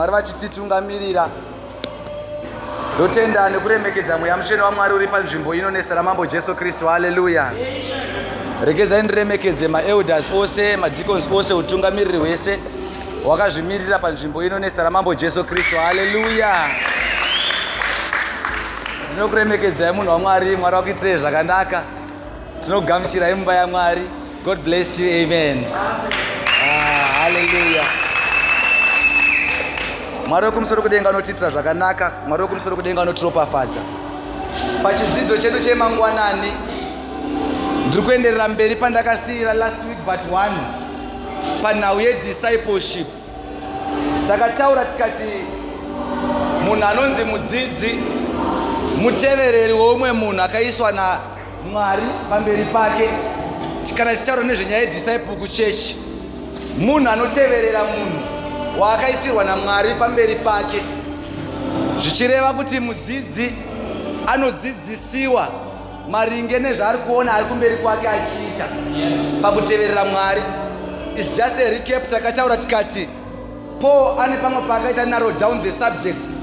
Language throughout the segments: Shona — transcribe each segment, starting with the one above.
mwari vachititungamirira. Ndotenda nekuremekedza mweya mutsvene wamwari uri panzvimbo ino nezita ramambo jesu kristu. Haleluya. Regedzai ndiremekedze maelders ose madicons ose utungamiriri hwese hwakazvimirira panzvimbo ino nezita ramambo jesu kristu. Haleluya. Ndinokuremekedzai munhu wamwari mwari wakuitirei zvakanaka. Tinogamuchirai mumba yamwari god bless you. Amen. Ah, haleluya mwari wekumusoro kudenga anotiitira zvakanaka mwari wekumusoro kudenga anotiropafadza. Pachidzidzo chedu chemangwanani ndiri kuenderera mberi pandakasiyira last week but one panhau yediscipleship. Takataura tikati munhu anonzi mudzidzi mutevereri weumwe munhu akaiswa namwari pamberi pake. Kana tichitaura nezvenyaya yedisciple kuchechi munhu anoteverera munhu waakaisirwa namwari pamberi pake. Zvichireva kuti mudzidzi anodzidzisiwa maringe nezvaari kuona ari kumberi kwake achiita. Pakuteverera mwari is just a recap takataura tikati paul ane pamwe paakaita narrow down the subject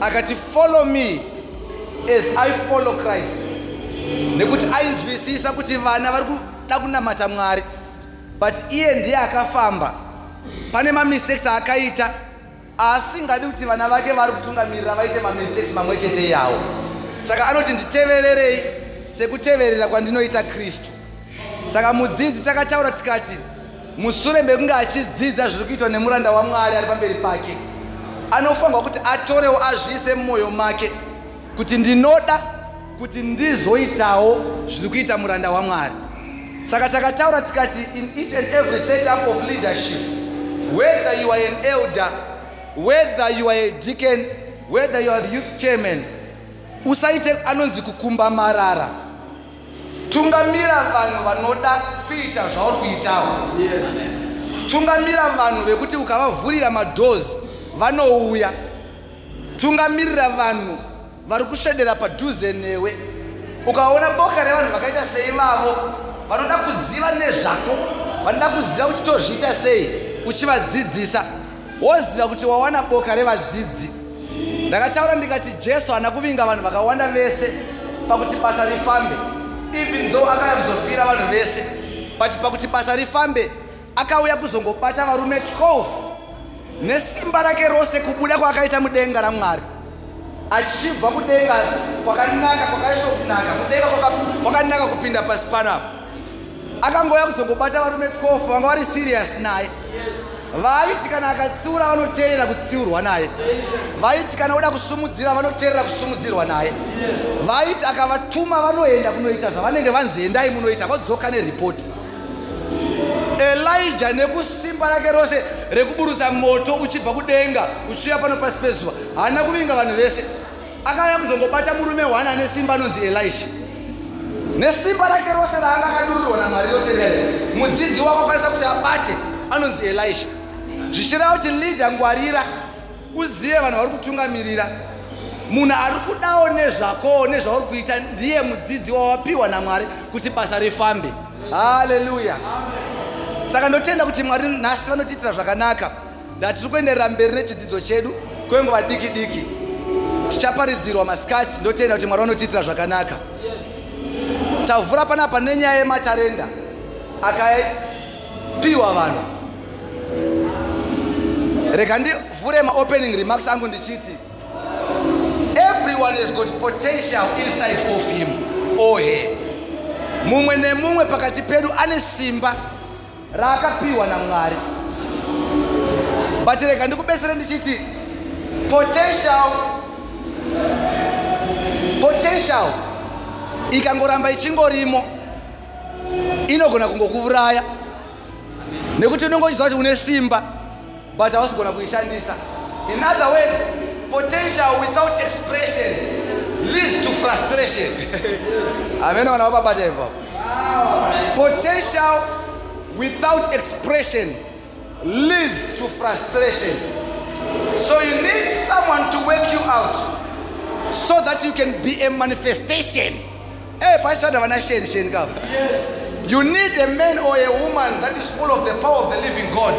akati follow me as i follow christ. Nekuti ainzwisisa kuti vana vari kuda kunamata mwari but iye ndiye akafamba pane mamistakes aakaita. Asingadi kuti vana vake vari kutungamirira vaite mamistakes mamwe chete yawo saka anoti nditevererei sekuteverera kwandinoita kristu. Saka mudzidzi takataura tikati musure mekunge achidzidza zviri kuitwa nemuranda wamwari ari pamberi pake. Anofanirwa kuti atorewo azviise mumwoyo make kuti ndinoda kuti ndizoitawo zviri kuita muranda wamwari saka takataura tikati in each and every setup of leadership whether you are an elder whether you are a deacon whether you are youth chairman usaite anonzi kukumba marara. Tungamira vanhu vanoda kuita zvauri kuitawo. Yes. tungamira vanhu vekuti ukavavhurira madhozi vanouya. Tungamirira vanhu vari kusvedera padhuze newe. Ukaona boka revanhu vakaita sei vavo vanoda kuziva nezvako vanoda kuziva kuti tozviita sei uchivadzidzisa woziva kuti wawana boka revadzidzi. Ndakataura ndikati jesu haana kuvinga vanhu vakawanda vese pakuti basa rifambe. Even though akauya kuzofira vanhu vese but pakuti basa rifambe akauya kuzongobata varume 12 nesimba rake rose kubuda kwaakaita mudenga ramwari. Achibva kudenga kwakanaka kwakashonaka kudenga kwaka- kwakanaka kupinda pasi panapa akangoya kuzongobata varume 12 vanga vari serious naye. Vaiti kana akatsiura vanoteerera kutsiurwa naye. Vaiti kana oda kusumudzira vanoteerera kusumudzirwa naye. Vaiti akavatuma vanoenda kunoita zvavanenge vanzi endai munoita vodzoka neripoti. Elija nekusimba rake rose rekuburutsa moto uchibva kudenga uchiuya pano pasi pezuva. Haana kuvinga vanhu vese. Akauya kuzongobata murume 1 ane simba anonzi elisha nesimba rake rose raanga akadururirwa namwari rose rere mudzidzi wako akwanisa kuti abate anonzi elisha. Zvichireva kuti lida ngwarira uzive vanhu vari kutungamirira. Munhu ari kudawo nezvakowo nezvauri kuita ndiye mudzidzi wawapiwa namwari kuti basa rifambe. Haleluya saka ndotenda kuti mwari nhasi vanotiitira zvakanaka. Ndatiri kuenderera mberi nechidzidzo chedu kwenguva diki diki. Tichaparidzirwa masikati ndotenda kuti mwari vanotiitira zvakanaka tavhura panapa nenyaya yematarenda akapiwa vanhu. Rega ndivhure maopening remarks angu ndichiti everyone has got potential inside of him. Or her mumwe nemumwe pakati pedu ane simba raakapiwa namwari. But rega ndikubesere ndichiti potential potential ikangoramba ichingorimo. Inogona kungokuuraya nekuti unongochiziva kuti une simba but hausigona kuishandisa. In other words potential without expression leads to frustration. Amene vana vababata ipapo potential without expression leads to frustration. So you need someone to work you out so that you can be a manifestation hey pasada vana sheni sheni kapa you need a man or a woman that is full of the power of the living god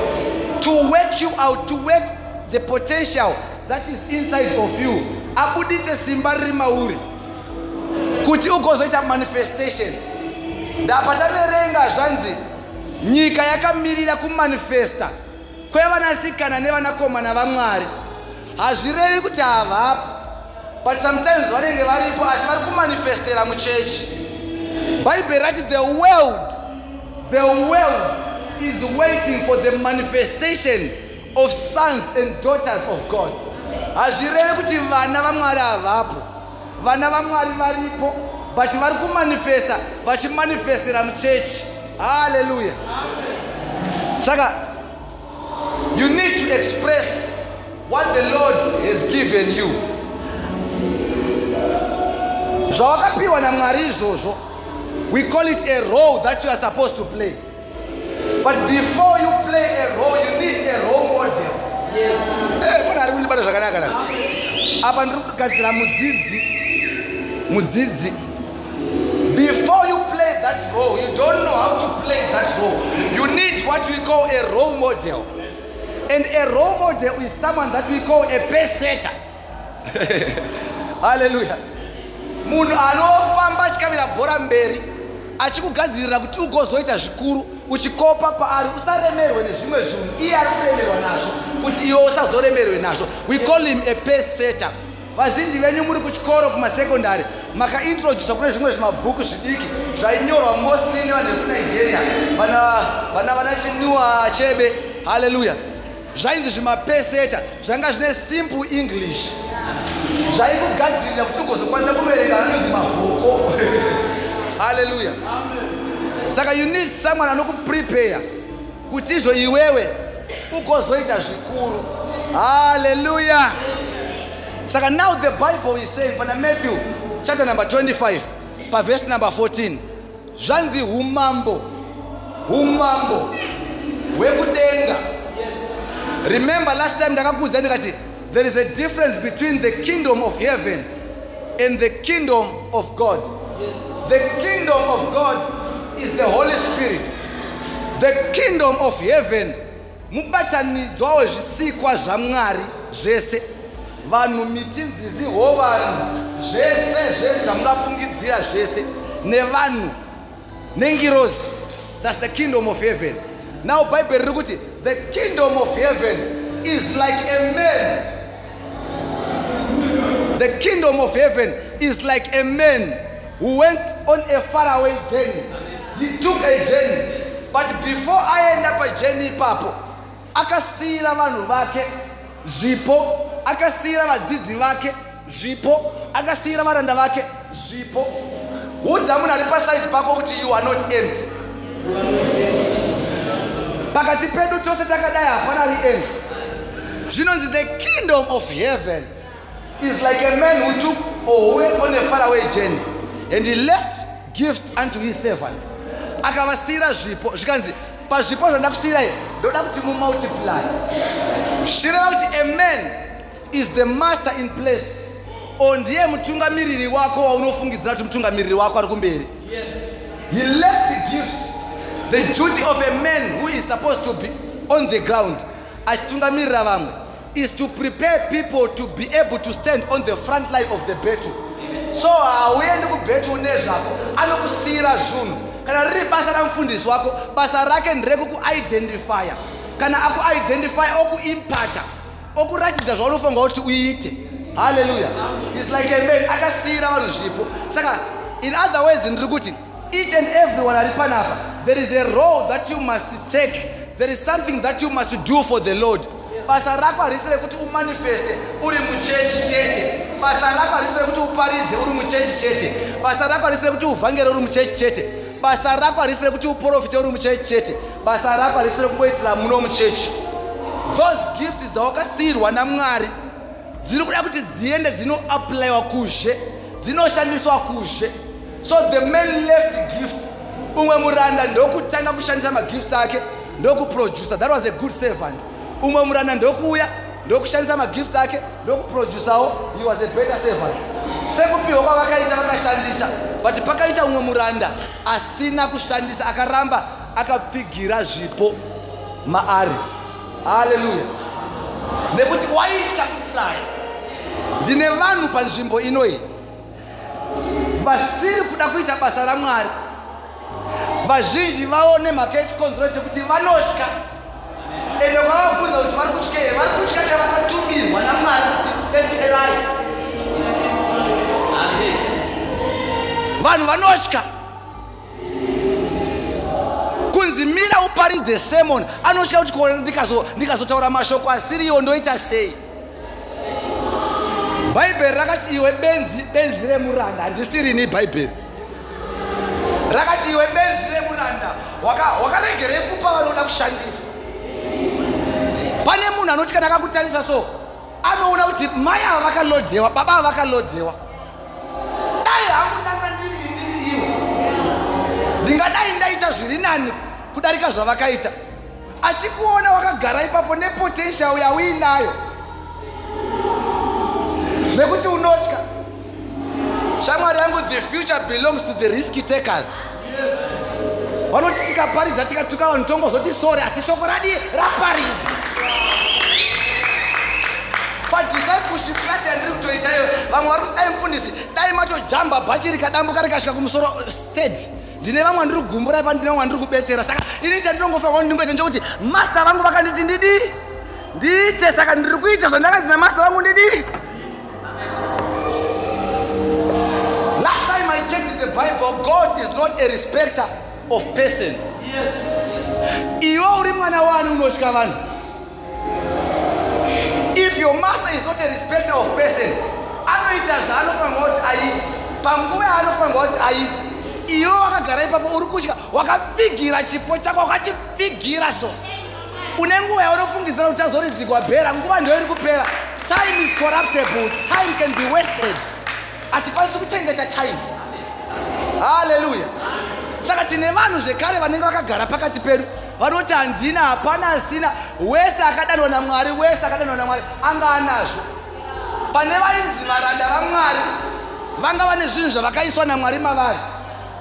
to work you out to work the potential that is inside of you. Abudise simba riri mauri. Kuti ugozoita manifestation. Ndapa taverenga zvanzi nyika yakamirira kumanifesta kwevanasikana nevanakomana vamwari. Hazvirevi kuti havapo but sometimes vanenge varipo asi vari kumanifestera muchechi. Bhaibheri rati the world the world is waiting for the manifestation of sons and daughters of god. Hazvirevi kuti vana vamwari havapo. Vana vamwari varipo but vari kumanifesta vachimanifestera muchechi. Haleluya saka you need to express what the lord has given you zvawakapiwa namwari izvozvo. We call it a role that you are supposed to play. But before you play a role you need a role model. Eh, pana ari kundibata zvakanaka naka apa ndiri kugadzira mudzidzi mudzidzi. Before you play that role you don't know how to play that role. You need what we call a role model. And a role model is someone that we call a peseta haleluya munhu anofamba achikavira bhora mberi achikugadzirira kuti ugozoita zvikuru uchikopa paari usaremerwe nezvimwe zvinhu. Iye ari kuremerwa nazvo kuti iwe usazoremerwe nazvo. We call him a peseta vazhinji venyu muri kuchikoro kumasekondari makaintrodusa kune zvimwe zvimabhuku zvidiki zvainyorwa mostly nevanhu vekunigeria vana vana chinua chebe. Haleluya zvainzi zvimapeseta zvanga zvine simple english zvaikugadzirira kuti ugozokwanisa kuverenga anonzi mavhoko haleluya saka you need someone anokuprepare kuti izvo iwewe ugozoita zvikuru. Haleluya saka now the bible is saying pana matthew chapter number 25 pavhesi number 14 zvanzi umambo umambo hwekudenga. Remember last time ndakakuudza ndikati there is a difference between the kingdom of heaven and the kingdom of god. The kingdom of god is the holy spirit. The kingdom of heaven mubatanidzwa wezvisikwa zvamwari zvese. Vanhu miti nzizi hovanhu zvese zvese zvamungafungidzira zvese. Nevanhu nengirozi thats the kingdom of heaven. Now bhaibheri riri kuti the kingdom of heaven is like a man the kingdom of heaven is like a man who went on a faraway journey. He took a journey. But before aenda pajeni ipapo akasiyira vanhu vake zvipo akasiyira vadzidzi vake zvipo akasiyira varanda vake zvipo. Udza munhu ari pasaidi pako kuti you are not empty? Pakati pedu tose takadai hapana ri empty zvinonzi the kingdom of heaven is like a man who took or went on a faraway journey and he left gifts unto his servants. Akavasiyira zvipo zvikanzi pazvipo zvandakusiyirai ndoda kuti mumultiply. Zvichireva kuti a man is the master in place. O ndiye mutungamiriri wako waunofungidzira kuti mutungamiriri wako ari kumberi. He left gifts. The duty of a man who is supposed to be on the ground achitungamirira vamwe is to prepare people to be able to stand on the front line of the battle. So hauendi kubhettle nezvako anokusiyira zvinhu. Kana riri basa ramufundisi wako basa rake nderekukuidentifya kana akuidentifya okuimpata okuratidza zvaunofanirwa kuti uite. Haleluya is like a man akasiyira vanhu zvipo. Saka in other words ndiri kuti each and everyone ari panapa there is a role that you must take. There is something that you must do for the lord basa rako harisi rekuti umanifeste uri muchechi chete. Basa rako harisi rekuti uparidze uri muchechi chete. Basa rako harisi rekuti uvhangere uri muchechi chete. Basa rako harisi rekuti uprofite uri muchechi chete. Basa rako harisi rekungoitira muno muchechi. Those gifts dzawakasiyirwa namwari dziri kuda kuti dziende dzinoaplayiwa kuzhe dzinoshandiswa kuzhe. So the man left gift umwe muranda ndokutanga kushandisa magift ake ndokuproducer. That was a good servant umwe muranda ndokuuya ndokushandisa magift ake ndokuproducawo he was a better servant sekupiwa kwavakaita vakashandisa but pakaita umwe muranda asina kushandisa akaramba akapfigira zvipo maari. Haleluya nekuti waitya kutiraya ndine vanhu panzvimbo inoyi. Vasiri kuda kuita basa ramwari. Vazhinji vaone mhaka yechikonzero chekuti vanotya ende kwavabvunza kuti vari kutyei vari kutya chavakatumirwa namwari kuti betserai vanhu vanotya. Kunzi mira uparidze semon anotya kuti ndikazotaura mashoko asiriwo ndoita sei? Bhaibheri rakati iwe benzi benzi remuranda. Handisirini bhaibheri. Rakati iwe benzi remuranda wakaregerei kupa vanoda kushandisa pane munhu anoti kana akakutarisa so anoona kuti mai ava vakalodhewa baba ava vakalodhewa. Dai hangu ndanga ndiri ndiri iwo ndingadai ndaita zviri nani kudarika zvavakaita. Achikuona wakagara ipapo nepotential yauinayo. Nekuti unotya. Shamwari yangu the future belongs to the risky takers. Vanoti tikaparidza tikatuka vanhu tongozoti sori asi shoko radi raparidza padiscipleship class yandiri kutoitayo vamwe vari kuti dai mufundisi dai matojamba bhachi rikadambuka rikasvika kumusoro state ndine vamwe andiri kugumbura pa ndine vamwe andiri kubetsera. Saka ini chandinongofanwa kuti ndingoita njokuti master vangu vakanditi ndidi? Ndiite saka ndiri kuita zvandakanzi namaster vangu ndidi? Last time i checked the bible god is not a respecter of person. Iwe uri mwana wani unotya vanhu your master is not a respecter of person anoita zvaanofanirwa kuti aita panguva yaanofanirwa kuti aita iwe wakagara ipapo uri kutya wakapfigira chipo chako wakachipfigira so. Une nguva yaunofungidzira kuti chazoridzigwa bhera nguva ndo iri kupera. Time is corruptable time can be wasted. Hatikwanisi kuchengeta time. Haleluya saka tine vanhu zvekare vanenge vakagara pakati pedu vanoti handina hapana asina wese akadanwa namwari wese akadanwa namwari anga anazvo. Pane vainzi varanda vamwari vanga vane zvinhu zvavakaiswa namwari mavari.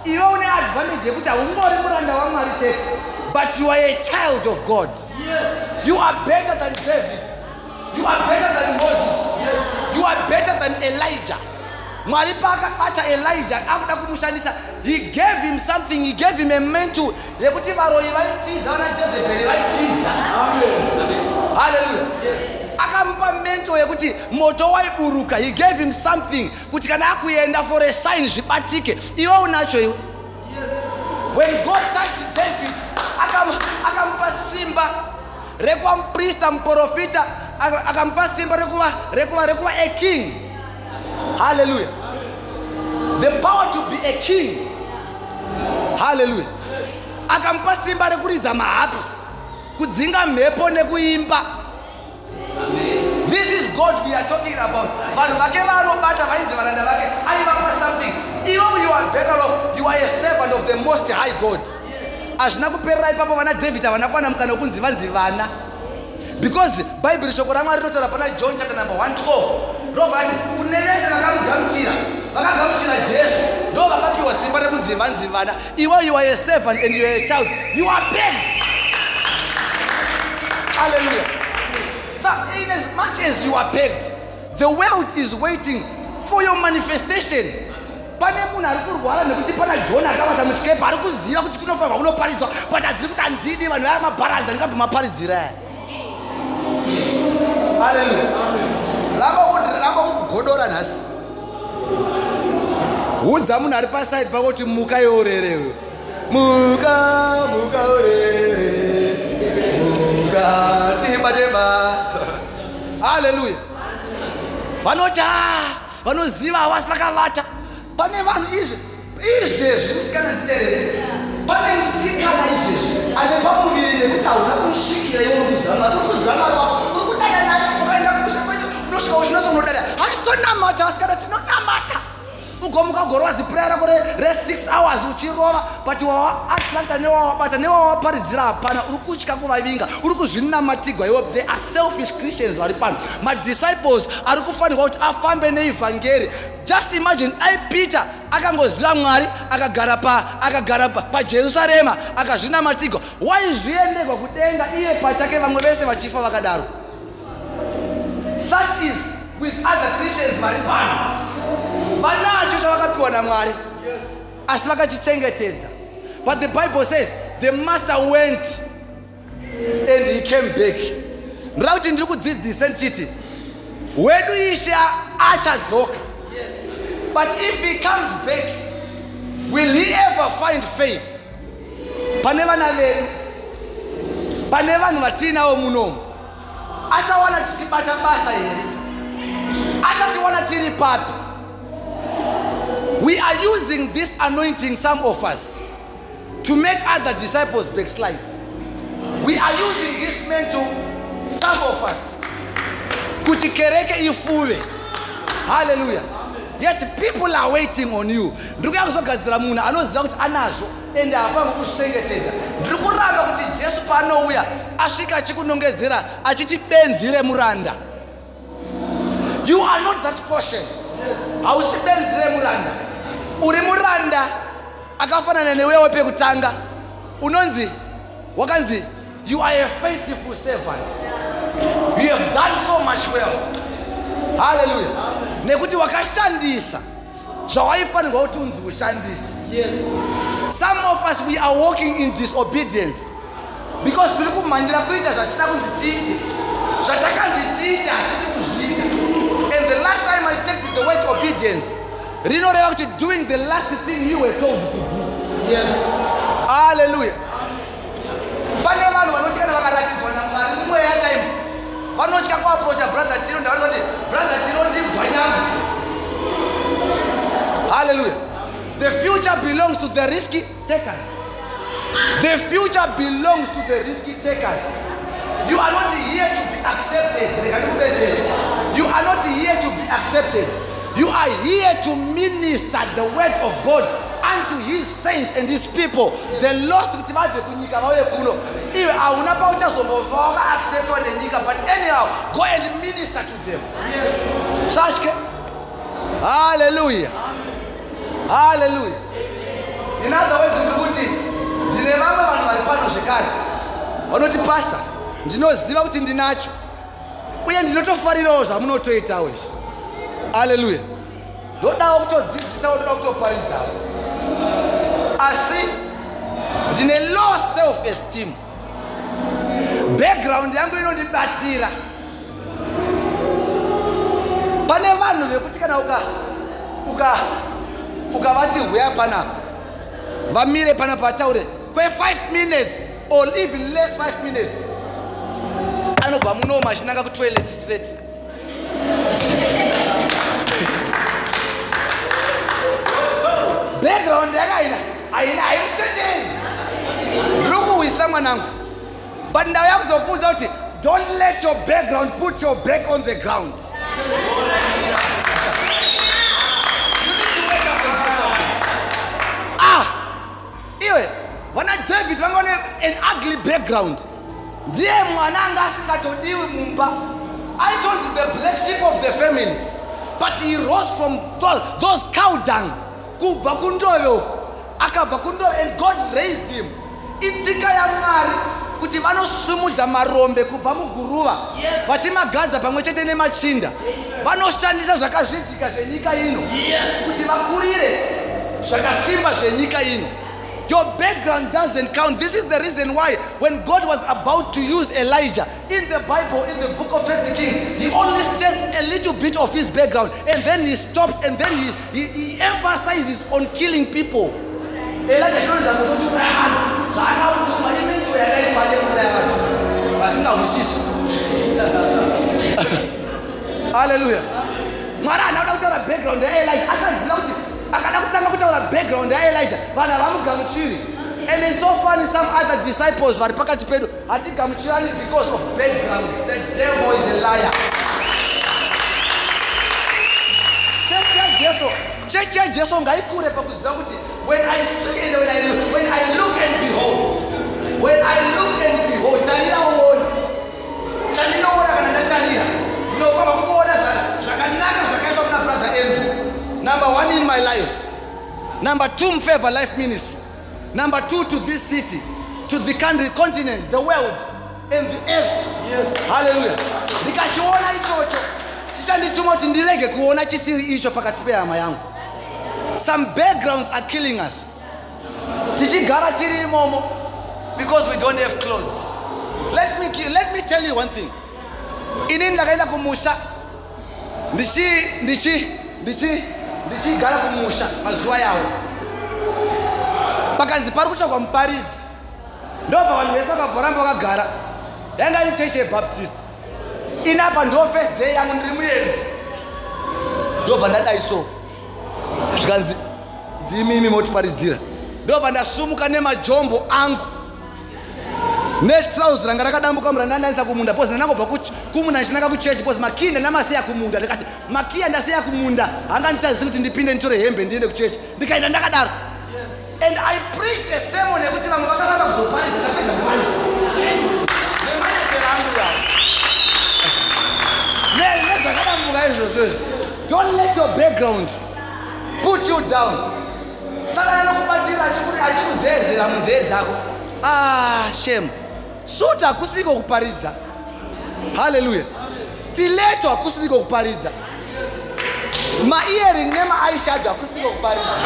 Iwe une advantage yekuti haungori muranda wamwari chete but you are a child of god. Yes. you are better than david. You are better than moses. Yes. you are better than elijah mwari paakabata elijah akuda kumushandisa he gave him something he gave him a mental yekuti varoyi vaitiza. Vana jezebheri vaitiza haleluya akamupa mento yekuti moto waiburuka. He gave him something kuti kana akuenda for a sign zvibatike iwe unacho iwe? When god touched david akamupa simba rekuva muprista muprofita akamupa simba rekuva rekuva rekuva a king haleluya the power to be a king. Haleluya akamupa simba rekuridza mahaps kudzinga mhepo nekuimba. This is god we are talking about. Vanhu vake vanobata vainzi varanda vake aivapa something. Iwo you are better off you are a servant of the most high god. Hazvina kuperera ipapo vana david havana kwana mukana wekunzi vanzi vana. Because bhaibheri shoko ramwari rinotaura pana john chapter number 112 rovati kune vese vakamugamuchira vakagamuchira jesu ndo vakapiwa simba rekunzi vanzi vana iwe you are a servant and you are a child. You are begged hallelujah. So in as much as you are begged the world is waiting for your manifestation. Pane munhu ari kurwara nekuti pana jona akavata muchikepa ari kuziva kuti kunofanirwa kunoparidzwa but hadziri kuti handidi vanhu vaya mabharanza ndingabva maparidzira haleluya ramba kugodora nhasi udza munhu ari pasaidi pako kuti muka iorere muka muka orere muka tibate basa haleluya vanoti a vanoziva havasi vakavata. Pane vanhu izvi izvezvi musikana nditerere. Pane musikana izvezvi. Ane pamuviri nekuti hauna kumusvikira kuzama uri kuzama wako uri kudada kumusha unosvika uchinoso unodada hachitonamata vasikana tinonamata. Ugomuka gorwa zipuraya rako re6 hours uchirova but wawaatlanta newawabata newawaparidzira hapana. Uri kutya kuvavinga uri kuzvinamatigwa iwo the are selfish christians vari pano. Madisciples ari kufanirwa kuti afambe neivhangeri just imagine ai peter akangoziva mwari akagara pa akagara pajerusarema akazvinamatigwa waizviendegwa kudenga iye pachake vamwe vese vachifa vakadaro such is with other christians vari pano vanacho chavakapiwa namwari. Asi vakachichengetedza. But the bible says the master went and he came back. Ndoda kuti ndiri kudzidzise ndichiti wedu ishe achadzoka. But if he comes back will he ever find faith? Pane vana vedu pane vanhu vatiinavo munomu achawana tichibata basa here? Achatiwana tiri papi? We are using this anointing some of us to make other disciples backslide. We are using this man to some of us. Kuti kereke ifuve haleluya yet people are waiting on you. Ndiri kuya kuzogadzira munhu anoziva kuti anazvo ende hafanga kuzvichengetedza ndiri kuramba kuti jesu paanouya asvika achikunongedzera achiti benzi remuranda. You are not that portion. Hausi benzi remuranda. Uri muranda akafanana newe wepekutanga unonzi wakanzi you are a faithful servant. You have done so much well. Haleluya nekuti wakashandisa. Zvawaifanirwa kuti unzi ushandise. Some of us we are walking in disobedience. Because tiri kumhanyira kuita zvatisina kunzi tiite zvatakanzi tiite hatisi kuzviita and the last time i checked the word obedience rinoreva kuti doing the last thing you were told to do. Yes. haleluya pane vanhu vanoti kana vakaratidzwa namwari mumweya time brother tino ndavanoti brother tino ndigwa nyama haleluya the future belongs to the risky takers. The future belongs to the risky takers. You are not here to be accepted. You are not here to be accepted. You are here to minister the word of god unto his saints and his people. The lost kuti vabve kunyika vauye kuno iwe hauna pauchazombobva wakaacceptwa nenyika but anyhow go and minister to them. Yes. satye haleluya haleluya in other words ndiri kuti ndine vamwe vanhu vari pano zvekare. Vanoti pasta ndinoziva kuti ndinacho. Uye ndinotofarirawo zvamunotoitawo izvi haleluya ndodawo kutodzidzisawo ndoda kutoparidzawo asi ndine low self esteem background yangu inondibatira. Pane vanhu vekuti kana uka uka ukavati huya panapa vamire pana pataure kwe5 minutes or even less 5 minutes. Anobva munoma achinanga kutoilet straight background yakaina haina haimutenderi ndiri kuwisa mwanangu. But ndauya kuzokuudza kuti don't let your background put your back on the ground. Ah iwe vana david vanga vane an ugly background. Ndiye mwana anga asingatodiwi mumba. Aitonzi the black sheep of the family but he rose from those, those cow dung kubva kundove uko akabva kundove and god raised him. Itsika yamwari kuti vanosumudza marombe kubva muguruva Yes. vachimagadza pamwe chete nemachinda. Vanoshandisa zvakazvidzika zvenyika ino Yes. kuti vakurire zvakasimba zvenyika ino your background doesn't count. This is the reason why when god was about to use elijah in the bible in the book of first kings he only states a little bit of his background and then he stops and then he, he, he emphasizes on killing people. Mwari haana kuda kutaura background yaelija akaziva kuti akada kutanga kutaura background yaelija vanhu havamugamuchiri. And so funny some other disciples vari pakati pedu. Hatigamuchirani because of background the devil is a liar. Chechi yajesu chechi yajesu ngaikure pakuziva kuti when i see and when I, look- when i look and behold when i look and behold uone chandinoona kana ndatarira. Ndinofamba kuona zva- zvakanaka zvakaiswa kuna brother andrew number one in my life. Number two mfavor life ministry. Number two to this city to the country continent the world and the earth. Haleluya ndikachiona ichocho. Chichandituma kuti ndirege kuona chisiri icho pakati pehama yangu. Some backgrounds are killing us. Tichigara tiri imomo because we don't have clothes. Let me, let me tell you one thing. Inini ndakaenda kumusha. Ndichi ndichi ndichi ndichigara kumusha mazuva yawo. Pakanzi pari kutsvagwa muparidzi ndobva vanhu vese vakabvoramba vakagara. Yanga iri chechi yebaptist. Inapa ndo first day yangu ndiri muenzi. Ndobva ndadai so. Zvikanzi ndimimi motiparidzira. Ndobva ndasumuka nemajombo angu netrausi ranga rakadambuka mura ndandanisa kumunda pozi ndandangobva kumunda ndichinanga kuchechi pozi makii ndanamasiya kumunda. Ndikati makii andasiya kumunda hanga nditazisi kuti ndipinde nditore hembe ndiende kuchechi ndikaenda ndakadaro. And i preached a sermon yekuti vamwe vakaramba kuzoparidza ndapedza kumaliza nemanyekero yawo Ne- nezvakadambuka izvozvo izvo don't let your background put you down. Saka nokubatira achikuzezera munzee dzako. Ah shem suti hakusiko kuparidza haleluya stileto hakusiko kuparidza maearing nemaishado hakusiko kuparidza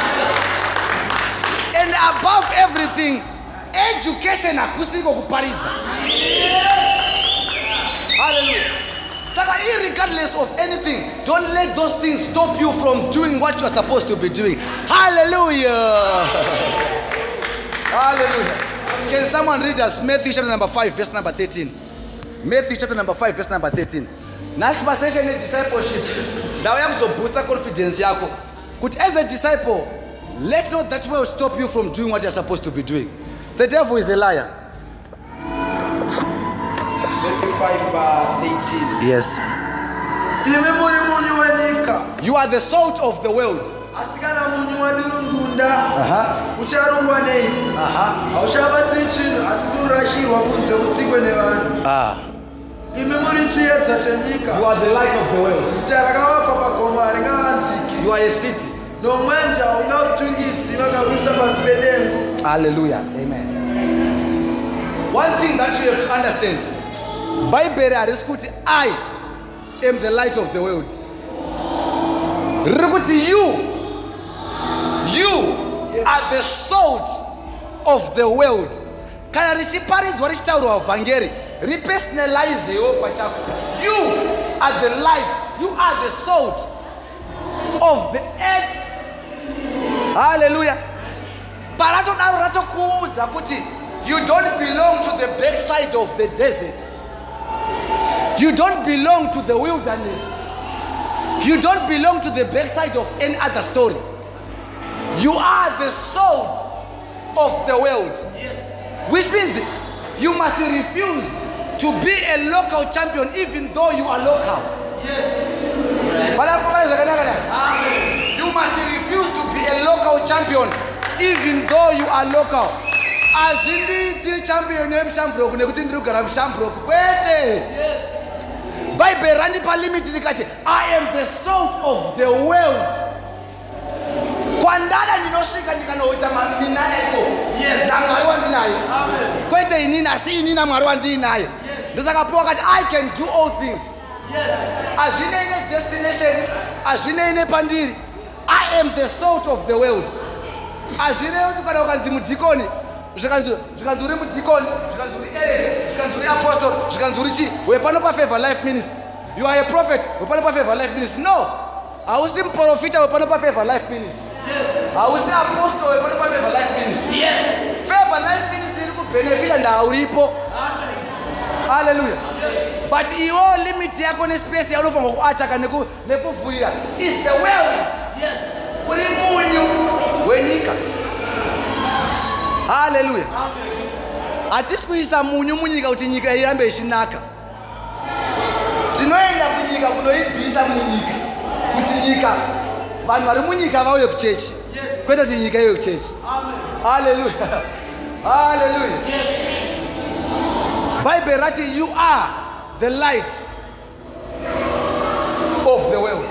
and above everything education hakusiko kuparidza haleluya saka irregardless of anything don't let those things stop you from doing what you are supposed to be doing. Hallelujah. Hallelujah can someone read us matthew chapter number 5 verse number 13 matthew chapter number 5 verse number 13 nhasi pasession yediscipleship ndauya kuzoboosta confidence yako. Kuti as a disciple let not that will stop you from doing what you're supposed to be doing. The devil is a liar. Matthew 5 uh, yes. You are the salt of the world asi kana munyu wadurungunda ucharungwa nei hauchabatsiri chinhu asi kurashirwa kunze utsikwe nevanhu Ah. imi muri chiedza chenyika guta rakavakwa pagomo haringavanziki You are a city. nomwenja haungautungidzi vakawisa pasi pedengu Hallelujah. Amen. One thing that you have to understand. Bible harisi kuti I am the light of the world. Riri kuti you, you are the salt of the world. Kana richiparidzwa richitaurwa vhangeri ripersonalizewo pachako. You are the light. You are the salt of the earth haleluya paratodaro ratokuudza kuti you don't belong to the backside of the desert you don't belong to the wilderness you don't belong to the backside of any other story you are the salt of the world which means you must refuse to be a local champion even though you are local na? You must refuse to be a local champion even though you are local. Hazvinditi champion yemushamburoko nekuti ndiri kugara mushamburoko kwete. Bhaibheri randipa limiti rikati I am the salt of the world. Kwandada ndinosvika ndikanoita minanaiko namwari wandinaye. Kwete inini asi inini namwari wandiinaye ndosakapiwa kati I can do all things. Hazvinei nedestination hazvinei nepandiri i am the salt of the world. Hazvirevi kuti kana ukanzi mudhikoni zvikanzi uri mudhikoni zvikanzi uri erede zvikanzi uri apostol zvikanzi uri chi? Wepano pafavor life ministry. You are a prophet wepano pafavor life ministry. No! Hausi muprofita wepano pafavor life ministry hausi apostol wepano pafavor life ministry. Favor life ministry iri kubhenefita ndauripo haleluya but iwo limiti yako nespace yaunofanirwa kuataka neku- nekuvhurira is the world. Uri munyu wenyika. Haleluya hatisi kuisa munyu munyika kuti nyika irambe ichinaka tinoenda kunyika kunoibvisa munyika. Kuti nyika vanhu vari munyika vauye kuchechi. Kwete kuti nyika iwe kuchechi. Haleluya haleluya bible rati you are the light of the world.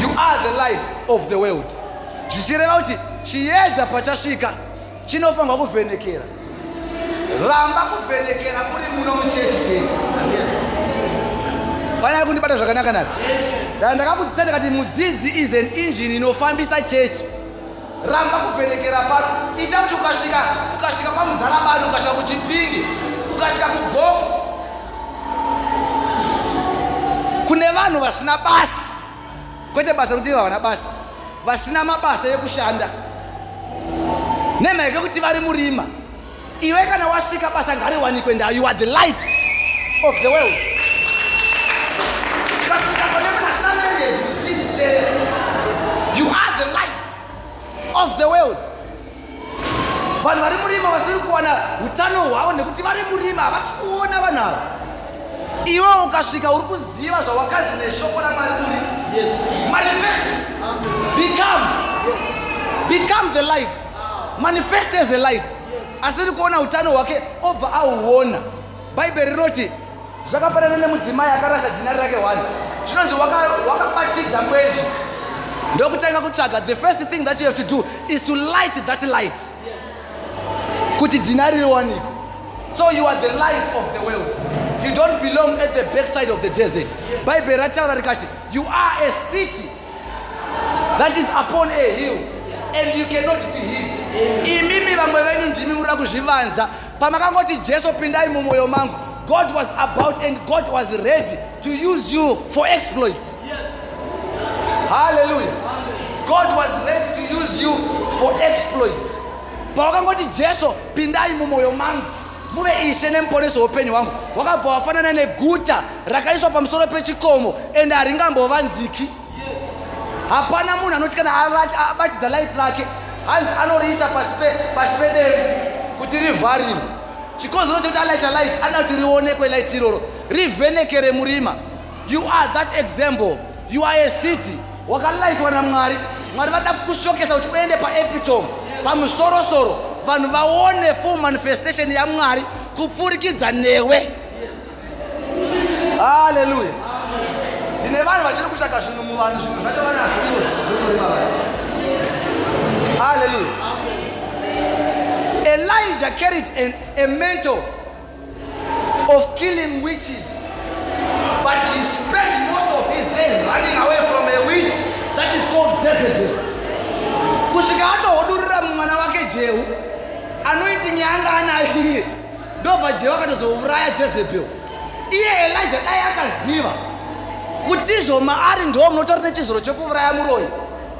You are the light of the world. Zvichireva kuti chiedza pachasvika chinofanirwa kuvhenekera ramba kuvhenekera muno muchechi chetu panai kundibata zvakanaka naka da ndakabudzisa ndikati mudzidzi is an engine inofambisa chechi ramba kuvhenekera pano. Ita kuti ukasvika ukasvika kwamuzarabani ukasvika kuchipingi ukasvika kugomo. Kune vanhu vasina basa. Kwete basa rekuti havana basa. Vasina mabasa ekushanda. Nemhaka yekuti vari murima. Iwe kana wasvika basa ngariwanikwe nda you are the light of the world of the world. Vanhu vari murima vasiri kuwana utano hwavo nekuti vari murima havasi kuona vanhu ava. Iwe ukasvika uri kuziva zvawakazi neshoko ramwari uri manifest become become the light manifest as a light. Asiri kuona utano hwake obva auona. Bhaibheri rinoti zvakafanana nemudzimai akarasa dhinari rake 1 zvinonzi waka- wakabatidza mwenje ndokutanga kutsvaga the first thing that you have to do is to light that light. Kuti dhinari riwanikwe so you are the light of the world. You don't belong at the backside of the desert. Bhaibheri rataura rikati you are a city that is upon a hill and you cannot be hid. Imimi vamwe venyu ndimi murira kuzvivanza. Pamakangoti jesu pindai mumwoyo mangu. God was about and god was ready to use you for exploits haleluya god was ready to use you for exploits. Pawakangoti jesu pindai mumwoyo mangu muve ishe nemuponesi weupenyu hwangu. Wakabva wafanana neguta rakaiswa pamusoro pechikomo ende haringambovanziki hapana munhu anoti kana abatidza laiti rake hanzi anoriisa pasi pe- pasi pedere kuti rivharirwe. Chikonzero chekuti alaita light anoda kuti rionekwe light iroro. Rivhenekere murima. You are that example. You are a city wakalaitwa namwari mwari vada kushokesa kuti uende paepitome pamusorosoro vanhu vaone full manifestation yamwari kupfurikidza newe. Haleluya tine vanhu vachiri kutsvaga zvinhu muvanhu zvinhu zvacho vanazvo haleluya elijah carried an, a mantle of killing witches but he spent most of his days running away from Jezebel. kusvika atohodurira mumwana wake jehu anoiti nyanga anaiye ndobva jehu akatozouraya jezebel iye elijah dai akaziva kutizvo maari ndo munotori nechizoro chekuuraya muroyi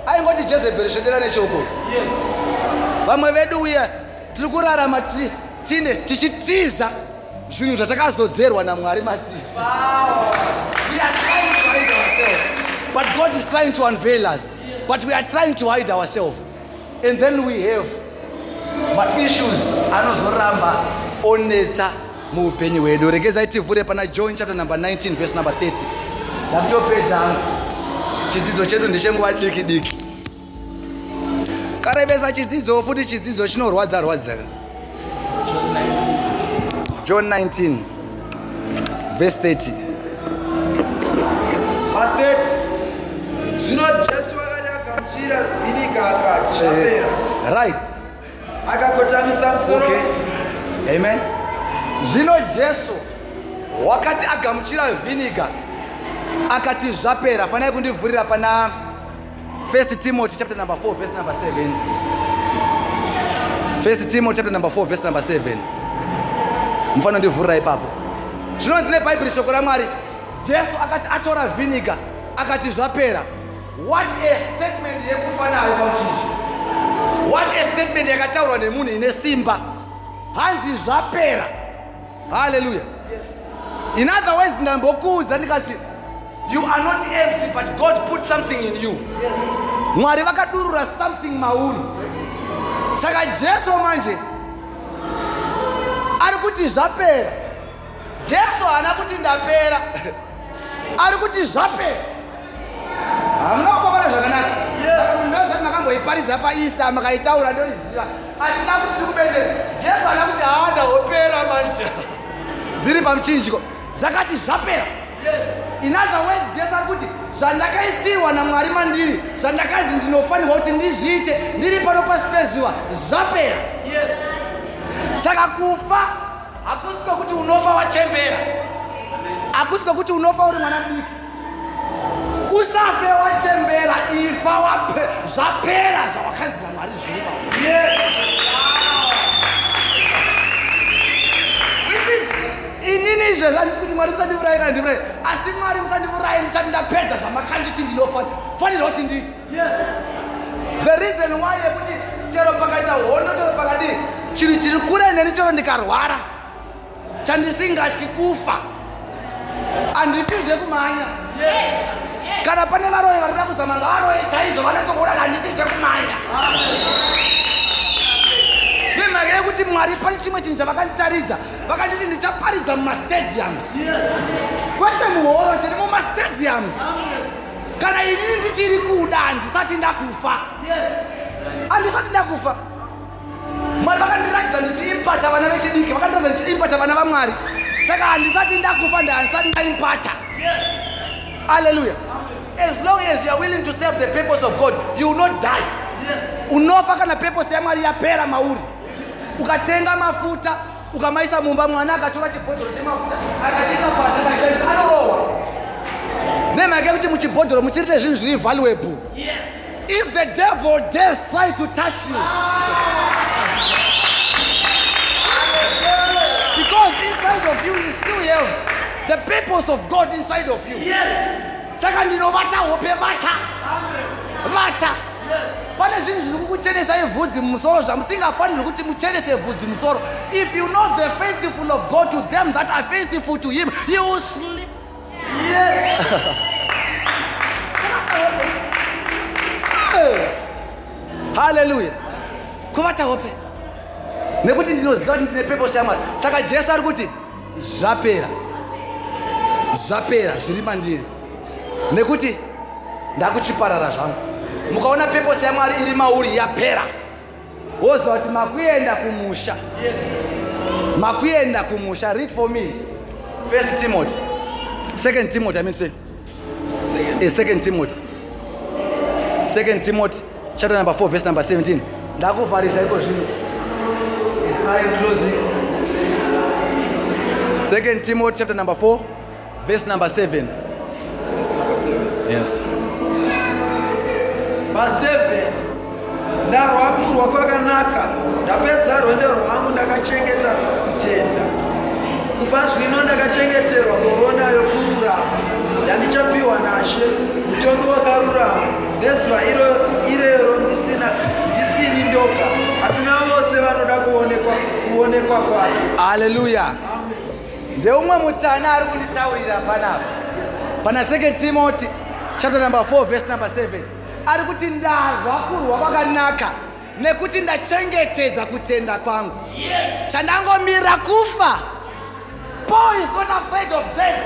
aingoti jezebheri zvedera nechoko vamwe vedu uya tiri kurarama ti- tine tichitiza zvinhu zvatakazodzerwa namwari matiri ourselves, but God is trying to unveil us. But we are trying to hide ourselves. And then we have maissues anozoramba onetsa muupenyu hwedu. Regezai tivhure pana john chapter number 19 verse number 30 ndakutopedza hangu chidzidzo chedu ndechenguva diki diki. Karevesa chidzidzo futi chidzidzo chinorwadza rwadza. John 19 verse 30 vhinika akati zvapera right. Akakotamisa musoro. Okay. Amen. Zvino jesu wakati agamuchira vhiniga akati zvapera. Fanai kundivhurira pana 1 timothy chapter number 4 verse number 7 1 timothy chapter number 4 verse number 7 mufanira kundivhurira ipapo. Zvinonzi nebhaibheri shoko ramwari. Jesu akati atora vhiniga akati zvapera what a statement yekufa nayo pauchinji what a statement yakataurwa nemunhu ine simba. Hanzi zvapera. Haleluya in other words ndambokuudza ndikati you are not empty but god put something in you. Mwari vakadurura something mauri. Saka jesu manje ari kuti zvapera. Jesu haana kuti ndapera. Ari kuti zvapera hamuna kupapana zvakanaka. Ndozati makamboiparidza paeaster makaitaura ndoiziva asina kuti ndikubetsera jesu ana kuti haada hopera manje dziri pamuchinjiko dzakati zvapera. In other words jesu ari kuti zvandakaisirwa namwari mandiri zvandakazi ndinofanirwa kuti ndizviite ndiri pano pasi pezuva zvapera saka kufa hakusi kwekuti unofa wachembera. hakusi kwekuti unofa uri mwana mudiki usafe wachembera ifa zvapera zvawakanzi namwari zviva. Which is, inini izvezvo handisi kuti mwari musandiurayi kana ndiurayi asi mwari musandiurayi ndisati ndapedza zvamakanditi ndinofanirwa kuti ndiite. The reason why yekuti chero pakaita hondo chero pakadii chinhu chiri kure neni chero ndikarwara. Chandisingatyi kufa. Handifizve kumhanya kana pane varoyi varikuda kuzama ngavaroye chaizvo vanatsokuona handifizve kumhanya nemhaka yekuti mwari pane chimwe chinhu chavakanditaridza vakanditi ndichaparidza mumastadiums kwete muhoro chete mumastadiums kana inini ndichiri kuda handisati ndakufa. Handisati ndakufa. Mwari vakandiratidza ndichiimpata vana vechidiki vakandiratidza ndichiimpata vana vamwari. Saka handisati ndakufa ndahandisati ndaimpata alleluya as long as you are willing to serve the purpose of god you will not die. Unofa kana purpose yamwari yapera mauri. Ukatenga mafuta ukamaisa mumba mwana akatora chibhodhoro chemafuta akaisa pasi akashandisa anorohwa nemhaka yekuti muchibhodhoro muchirite zvinhu zviri valuable. If the devil dares try to touch you because inside of you you still have the purpose of god inside of you saka ndinovata hope vata. Vata. Pane zvinhu zviri kukuchenesa vhudzi mumusoro zvamusingafaniri kuti muchenese vhudzi musoro if you know the faithful of god to them that are faithful to him you will sleep. Haleluya kuvata hope. Nekuti ndinoziva kuti ndine purpose yamwari saka jesu ari kuti zvapera. Zvapera zviri mandiri nekuti ndakuchiparara zvangu. Mukaona purpose yamwari iri mauri yapera woziva kuti makuenda kumusha. Makuenda kumusha read for me. First timothy. Second timothy i mean say. Eh, second timothy. Second timothy chapter number 4 verse number 17 ndakuvharisa iko zvino. Second timothy chapter number 4 verse number 7 yes. Pa7 ndarwakurwa kwakanaka. Ndapedza rwendo rwangu ndakachengeta kutenda. Kubva zvino ndakachengeterwa korona yokururama yandichapiwa nashe. Mutongi wakarurama ndezuva iro- irero ndisina ndisiri ndoga asi navose vanoda kuonekwa kuonekwa kwake. Haleluya ndeumwe mutana ari kunditaurira panapa. Pana 2 timothy chapter number 4 verse number 7 ari kuti ndarwa kurwa kwakanaka nekuti ndachengetedza kutenda kwangu. Chandangomirira kufa. Paul is not afraid of death.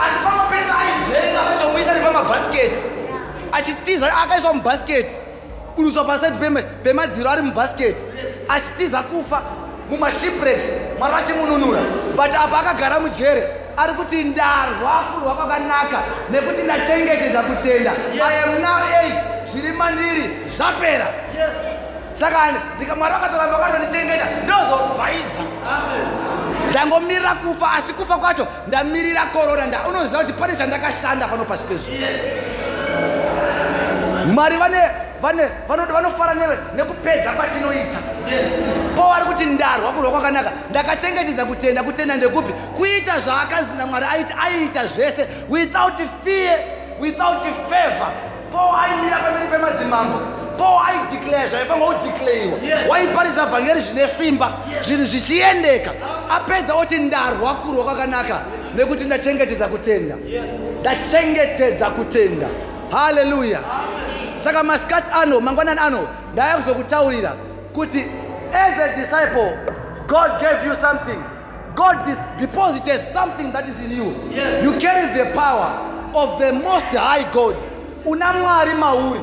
Asi pamwe pese aijenga kutomuisa nepamabhasiketi achitiza akaiswa mubhasiketi kuduswa paseti peme- pemadziro ari mubhasiketi achitiza kufa mumashipres mwari vachimununura but apa akagara mujere ari kuti ndarwa kurwa kwakanaka nekuti ndachengetedza kutenda. I am now aged. Zviri mandiri zvapera. Saka ndika mwari akatoramba akatonichengeta ndozobhaiza ndangomirira kufa asi kufa kwacho ndamirira korona. Nda unoziva kuti pane chandakashanda pano pasi pezuva. Mwari vane vane vano- vanofara newe nekupedza kwatinoita po ari kuti ndarwa kurwa kwakanaka ndakachengetedza kutenda kutenda ndekupi? Kuita zvaakanzi namwari aiti aiita zvese without fear without favor. Po aimira pamberi pemadzimambo? Po aideclare zvaifanwa kudeclaiwa waiparidza vhangeri zvine simba zvinhu zvichiendeka. Apedza oti ndarwa kurwa kwakanaka nekuti ndachengetedza kutenda. Ndachengetedza kutenda. Haleluya saka masikati ano mangwanani ano ndaya kuzokutaurira kuti as a disciple god gave you something. God deposited something that is in you. Yes. you carry the power of the most high god. Una mwari mauri.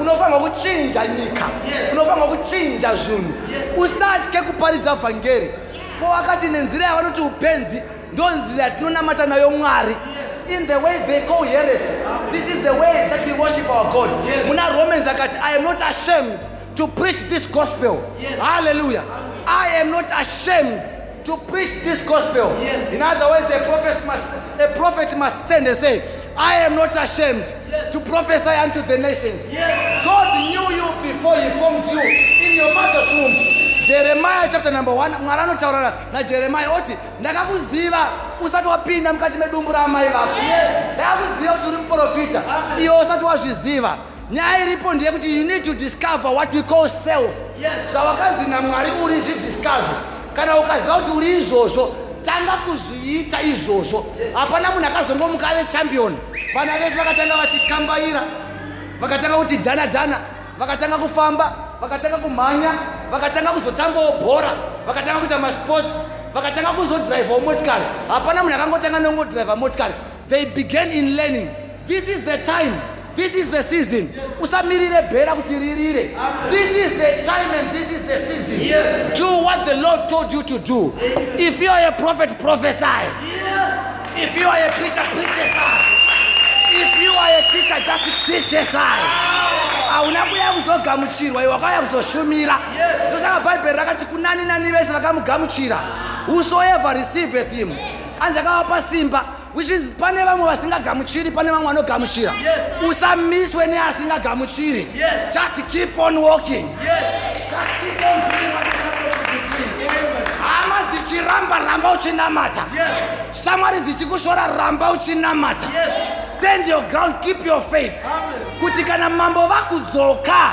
Unofanirwa kuchinja nyika. Unofanirwa kuchinja zvinhu. Usatye kuparidza vhangeri. Po akati nenzira yavanoti upenzi ndo nzira yatinonamata nayo mwari. In the way they call heresy this is the way that we worship our god. Muna romans akati i am not ashamed to preach this gospel. Yes. hallelujah. I am not ashamed to preach this gospel. In other words, a prophet must a prophet must stand and say, I am not ashamed to prophesy unto the nations. God knew you before he formed you. In your mother's womb. jeremiya chapter number 1 mwari anotaura najeremiya oti ndakakuziva usati wapinda mukati medumbu raamai vako ndakakuziva kuti uri muprofita. Iwe usati wazviziva nyaya iripo ndeyekuti you need to discover what we call self. Zvavakanzi namwari uri zvidiscover. Kana ukaziva kuti uri izvozvo tanga kuzviita izvozvo. Hapana munhu akazongomuka ave champion. Vana vese vakatanga vachikambaira vakatanga kuti dhana dhana vakatanga kufamba vakatanga kumhanya vakatanga kuzotambawo bhora vakatanga kuita masports vakatanga kuzodhiraivhawo motikari. Hapana munhu akangotanga nongodhiraivha motikari. They began in learning. This is the time this is the season. Usamirire bhera kuti ririre. This is the time and this is the season. Yes. do what the lord told you to do. If you are a prophet prophesy. If you are a preacher prophesy if you are a teacher just teach aside hauna kuya kuzogamuchirwa iwe wakauya kuzoshumira. Ndosaka bhaibheri rakati kunani nani vese vakamugamuchira. Whosoever receiveth him. Anzi akavapa simba which means pane vamwe vasingagamuchiri pane vamwe vanogamuchira. Usamiswe neasingagamuchiri. Yes. just keep on walking. Hama dzichiramba ramba uchinamata. Shamwari dzichikushora ramba uchinamata. Stand your ground keep your faith. Kuti kana mambo vakudzoka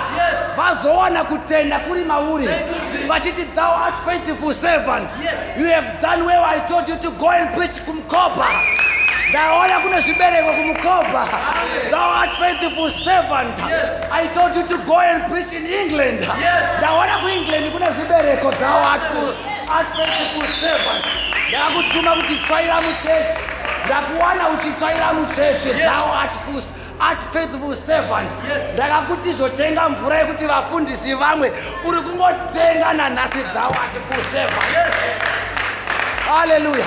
vazowana kutenda kuri mauri. Vachiti thou art faithful servant. You have done well. I told you to go and preach kumkopa ndaona kuna zvibereko kumukopa thou art faithful servant. I told you to go and preach in england. Ndaona kuengland kuna zvibereko thou art, art faithful servant. Ndakutuma kuti tsvaira muchechi. Ndakuwana uchitsvaira muchechi. Thou art, fus- art faithful servant. Ndakakuti zotenga mvura yekuti vafundisi vamwe uri kungotenga nanhasi thou art full servant. Haleluya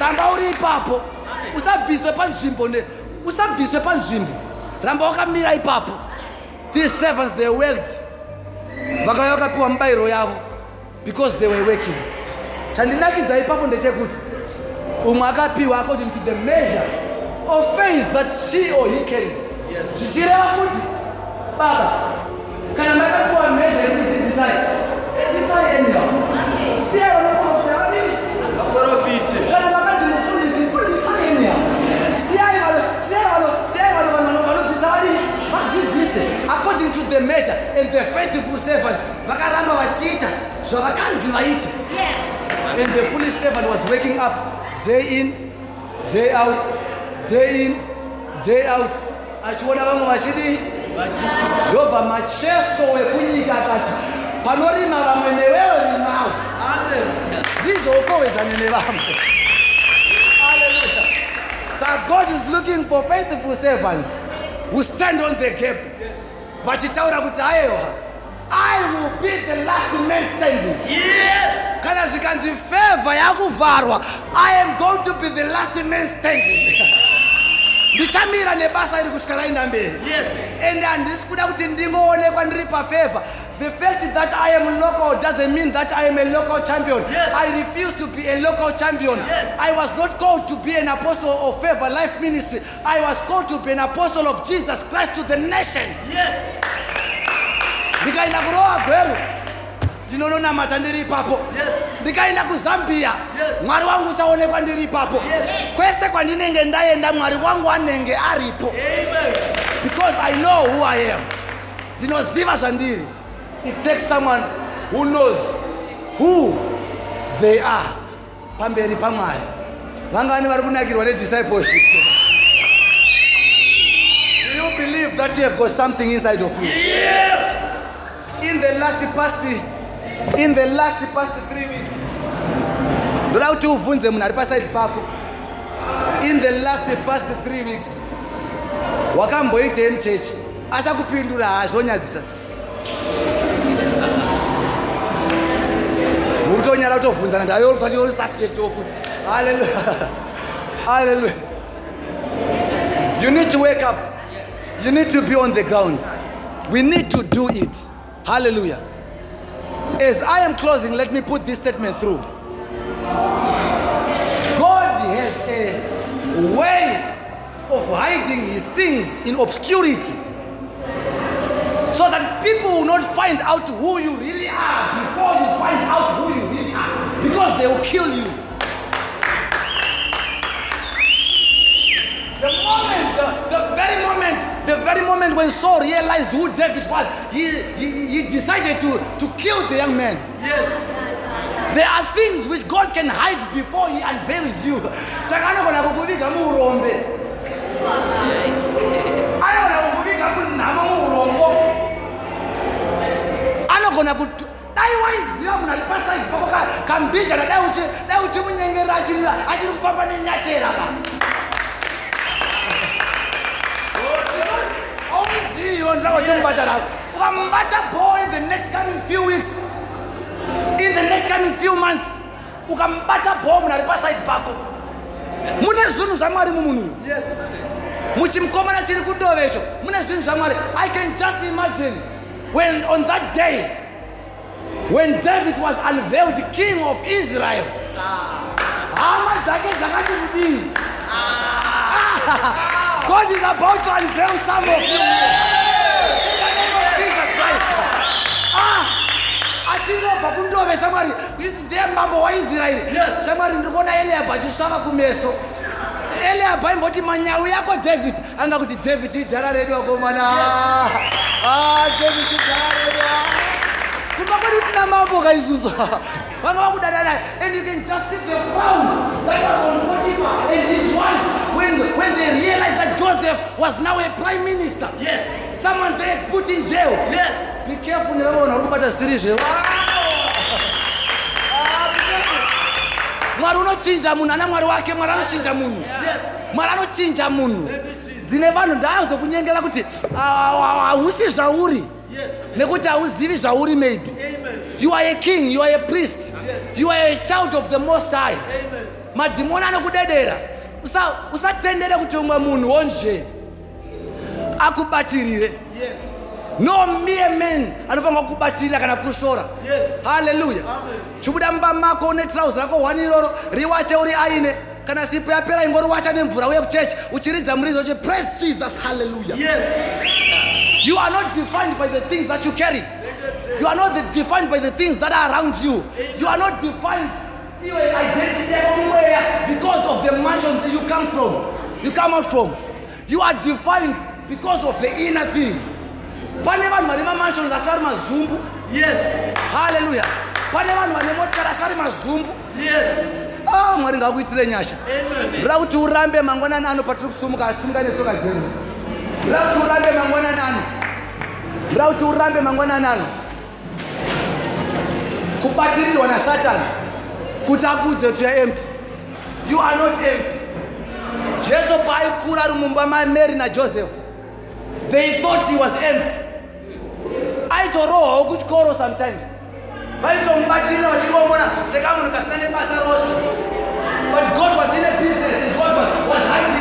ramba uri ipapo usabviswe panzvimbo ne usabviswe panzvimbo. Ramba wakamira ipapo. These servants they worked. Vakauya vakapiwa mubayiro yavo because they were working. Chandinakidza ipapo ndechekuti umwe akapiwa according to the measure of faith that she or he carried. Zvichireva kuti baba kana makapiwa measure yekuti dzidzisai dzidzisai anyhow. Siyai according to the measure and the faithful servants vakaramba vachiita zvavakanzi vaite. And the foolish servant was waking up day in day out day in day out achiona vamwe vachidii ndobva macheso wekunyika akati panorima vamwe newewe rimawo ndizvo ukowezane nevamwe. So God is looking for faithful servants who stand on the gap. Vachitaura kuti aiwa, I will be the last man standing. Kana zvikanzi favor yakuvharwa, I am going to be the last man standing. ndichamira nebasa iri kusvika raenda mberi ende handisi kuda kuti ndingoonekwa ndiri pafavor the fact that i am local doesn't mean that i am a local champion. I refuse to be a local champion. I was not called to be an apostle of favor life ministry. I was called to be an apostle of jesus christ to the nation. Ndikaenda kurowa gweru ndinononamata ndiri ipapo. Ndikaenda kuzambia. Mwari wangu uchaonekwa ndiri ipapo. Kwese kwandinenge ndaenda mwari wangu anenge aripo. Because i know who i am. Ndinoziva zvandiri. It takes someone who knows who they are pamberi pamwari. Vangani vari kunakirwa nediscipleship. Do you believe that you have got something inside of you? In the last past in the last past three weeks. Ndoda kuti uvhunze munhu ari pasaidi pako. In the last past three weeks wakamboitei muchechi asakupindura hazvonyadzisa mukutonyara kutovhunzana ndayouri suspect ofuti haleluya haleluya you need to wake up. You need to be on the ground. We need to do it. Hallelujah as i am closing let me put this statement through God has a way of hiding his things in obscurity so that people will not find out who you really are before you find out who you really are because they will kill you. The moment, the, the very moment, the very moment when Saul realized who David was, he, he, he decided to, to kill the young man. Yes. There are things which God can hide before He unveils you. Saka anogona kukuviga muurombe. Anogona kukuviga munhamo muurombo. Anogona kutu dai waiziva munhu ari pasaidi pako ka- kambijana dai uchi dai uchimunyengerera achiri kufamba nenyatera ba ndirakochimubata navo ukamubata boy in the next coming few weeks. In the next coming few months. Ukamubata bho munhu ari pasaidi pako mune zvinhu zvamwari mumunhu? Muchimukomana chiri kundove icho mune zvinhu zvamwari. I can just imagine when on that day when david was unveiled king of israel. Hama dzake dzakati kudii god is about to unveil some of you achinobva kundove shamwari ndiye mambo waisraeri shamwari ndiri kuona eliabha achisvava kumeso. Eliabha aimboti manyau yako david. Anga kuti david idhara redu wakomana Ah, david idhara redu kumba kwedu tina mambo kaisusu vanga vakudanana and you can just see the frown that was on potiphar and his wife when, when they realized that joseph was now a prime minister Yes. someone they had put in jail. Yes. be careful nevamwe vanhu vari kubata zvisiri zvevo mwari unochinja munhu ana mwari wake mwari anochinja munhu. Mwari anochinja munhu. Dzine vanhu ndaazokunyengera kuti "Ah, hausi zvauri. Yes. nekuti hauzivi zvauri maybe. You are a king you are a priest. Yes. you are a child of the most high. Madhimoni anokudedera usatendere kuti umwe munhuwo nje akubatirire. No mere man anofanira kukubatirira kana kushora Yes. haleluya chibuda mumba mako une trauzi rako hwani iroro riwache uri aine. Kana sipo yapera ingoriwacha nemvura uye kuchechi uchiridza muridzo uchi praise jesus haleluya Yes. you are not defined by the things that you carry. You are not defined by the things that are around you. You are not defined your identity yako mumweya because of the mansion you come from. You come out from. You are defined because of the inner thing. Pane vanhu vane mamansions asi vari mazumbu? Yes. haleluya pane vanhu vane motikari asi vari mazumbu? Yes. Ah, mwari ngakuitire nyasha. Ndoda kuti urambe mangwanani ano patiri kusumuka asimuka netsoka dzenyu ndoda kuti urambe mangwanani ano. Ndoda kuti urambe mangwanani ano. Kubatirirwa nasatani kuti akuudze kuti yaempty you are not empty. Jesu paaikura ari mumba mamary najoseph they thought he was empty. Aitorohwawo kuchikoro sometimes. Vaitomubatirira vachingomona sekamunhu kasina nebasa rose. But god was in a business and god was, was hiding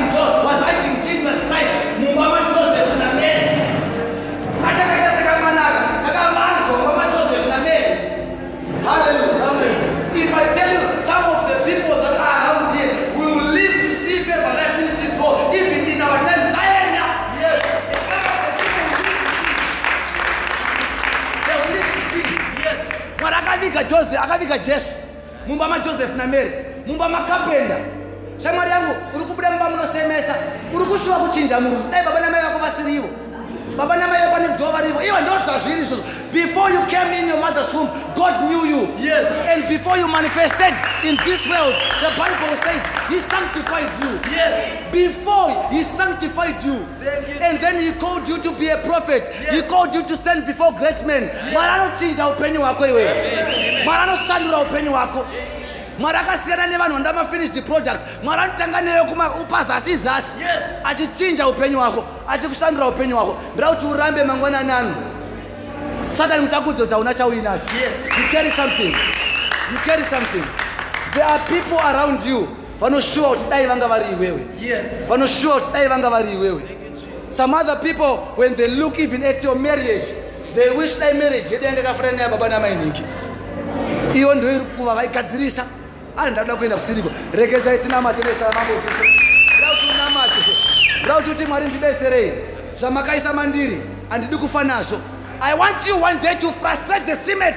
akaviga jose akaviga jesu. Mumba majoseph namary mumba makapenda shamwari yangu uri kubuda mumba munosemesa. Uri kushuva kuchinja munhu dai baba namai vako vasirivo. Baba namai vako nekudhova varivo iwe ndo zvazviri izvozvo. Before you came in your mother's womb god knew you. Yes. and before you manifested in this world the bible says he sanctified you. Yes. before he sanctified you. You. and then he called you to be a prophet. He called you to stand before great men. Mwari anochinja upenyu hwako iwewe mwari anoshandura upenyu hwako. Mwari akasiyana nevanhu vanoda mafinished products. Mwari anotanga newe upazasi zasi Yes. achichinja upenyu hwako achikushandura upenyu hwako. Ndoda kuti urambe mangwanani ano satani kuti hauna chauinacho. Yes. you carry something. You carry something. There are people around you vanoshuva kuti dai vanga vari iwewe. Yes. vanoshuva kuti dai vanga vari iwewe. Some other people when they look even at your marriage they wish dai marriage yedu yanga yakafanana neyababa namainingi iyo ndo iri kuva vaigadzirisa ani ndakuda kuenda kusiriko? Rekezai tinamate nesaramambo ndaa kuti unamate ndaa kuti uti mwari ndibetserei. Zvamakaisa mandiri handidi kufa nazvo. I want you one day to frustrate the cement.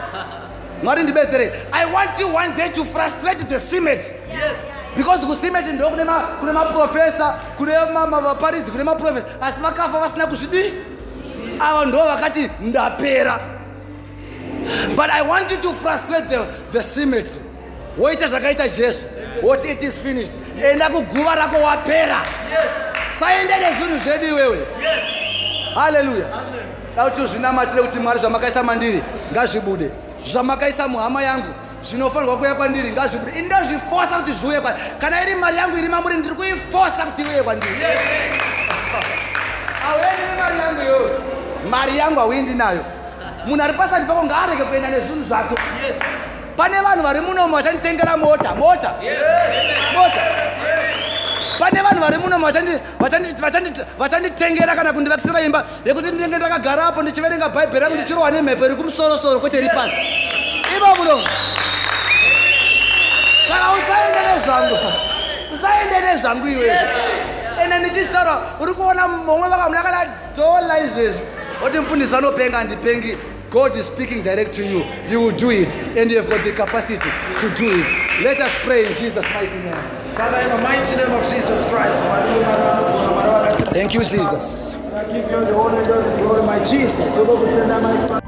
Mwari ndibetserei. I want you one day to frustrate the cement. Because kusimeti ndo kune ma- kune maprofesa kune vaparidzi kune maprofesa. Asi vakafa vasina kuzvidii ava ndo vakati ndapera but i want you to frustrate the, the cement woita zvakaita jesu. Woti it is finished. Enda kuguva rako wapera. Saende nezvinhu zvedu iwewe. Haleluya dauti uzvinamatire kuti mwari zvamakaisa mandiri ngazvibude. Zvamakaisa muhama yangu zvinofanirwa kuuya kwandiri ngazvibude. Ini ndozvifosa kuti zviuye kwandiri. Kana iri mari yangu iri mamuri ndiri kuifosa kuti iuye kwandiri. Auendi nemari yangu iyoyo. Mari yangu hauendi nayo munhu ari pasati pako ngaarege kuenda nezvinhu zvako pane vanhu vari munomo vachanditengera mota mota. Mota. Pane vanhu vari munomo vachandi- vachanditengera kana kundivakisira imba yekuti ndinenge ndakagara apo ndichiverenga bhaibheri rangu ndichirohwa nemhepo iri kumusorosoro kwete iri pasi. Ivo munomo saka usaende nezvangu. Usaende nezvangu iwe ende ndichitaura uri kuona momwe vakamuna kana tola izvezvi god is speaking direct to you. You will do it. And you have got the capacity to do it. Let us pray in jesus mighty name. Father, in the mighty name of Jesus Christ, thank you jesus. I give you the honor and the glory, my Jesus.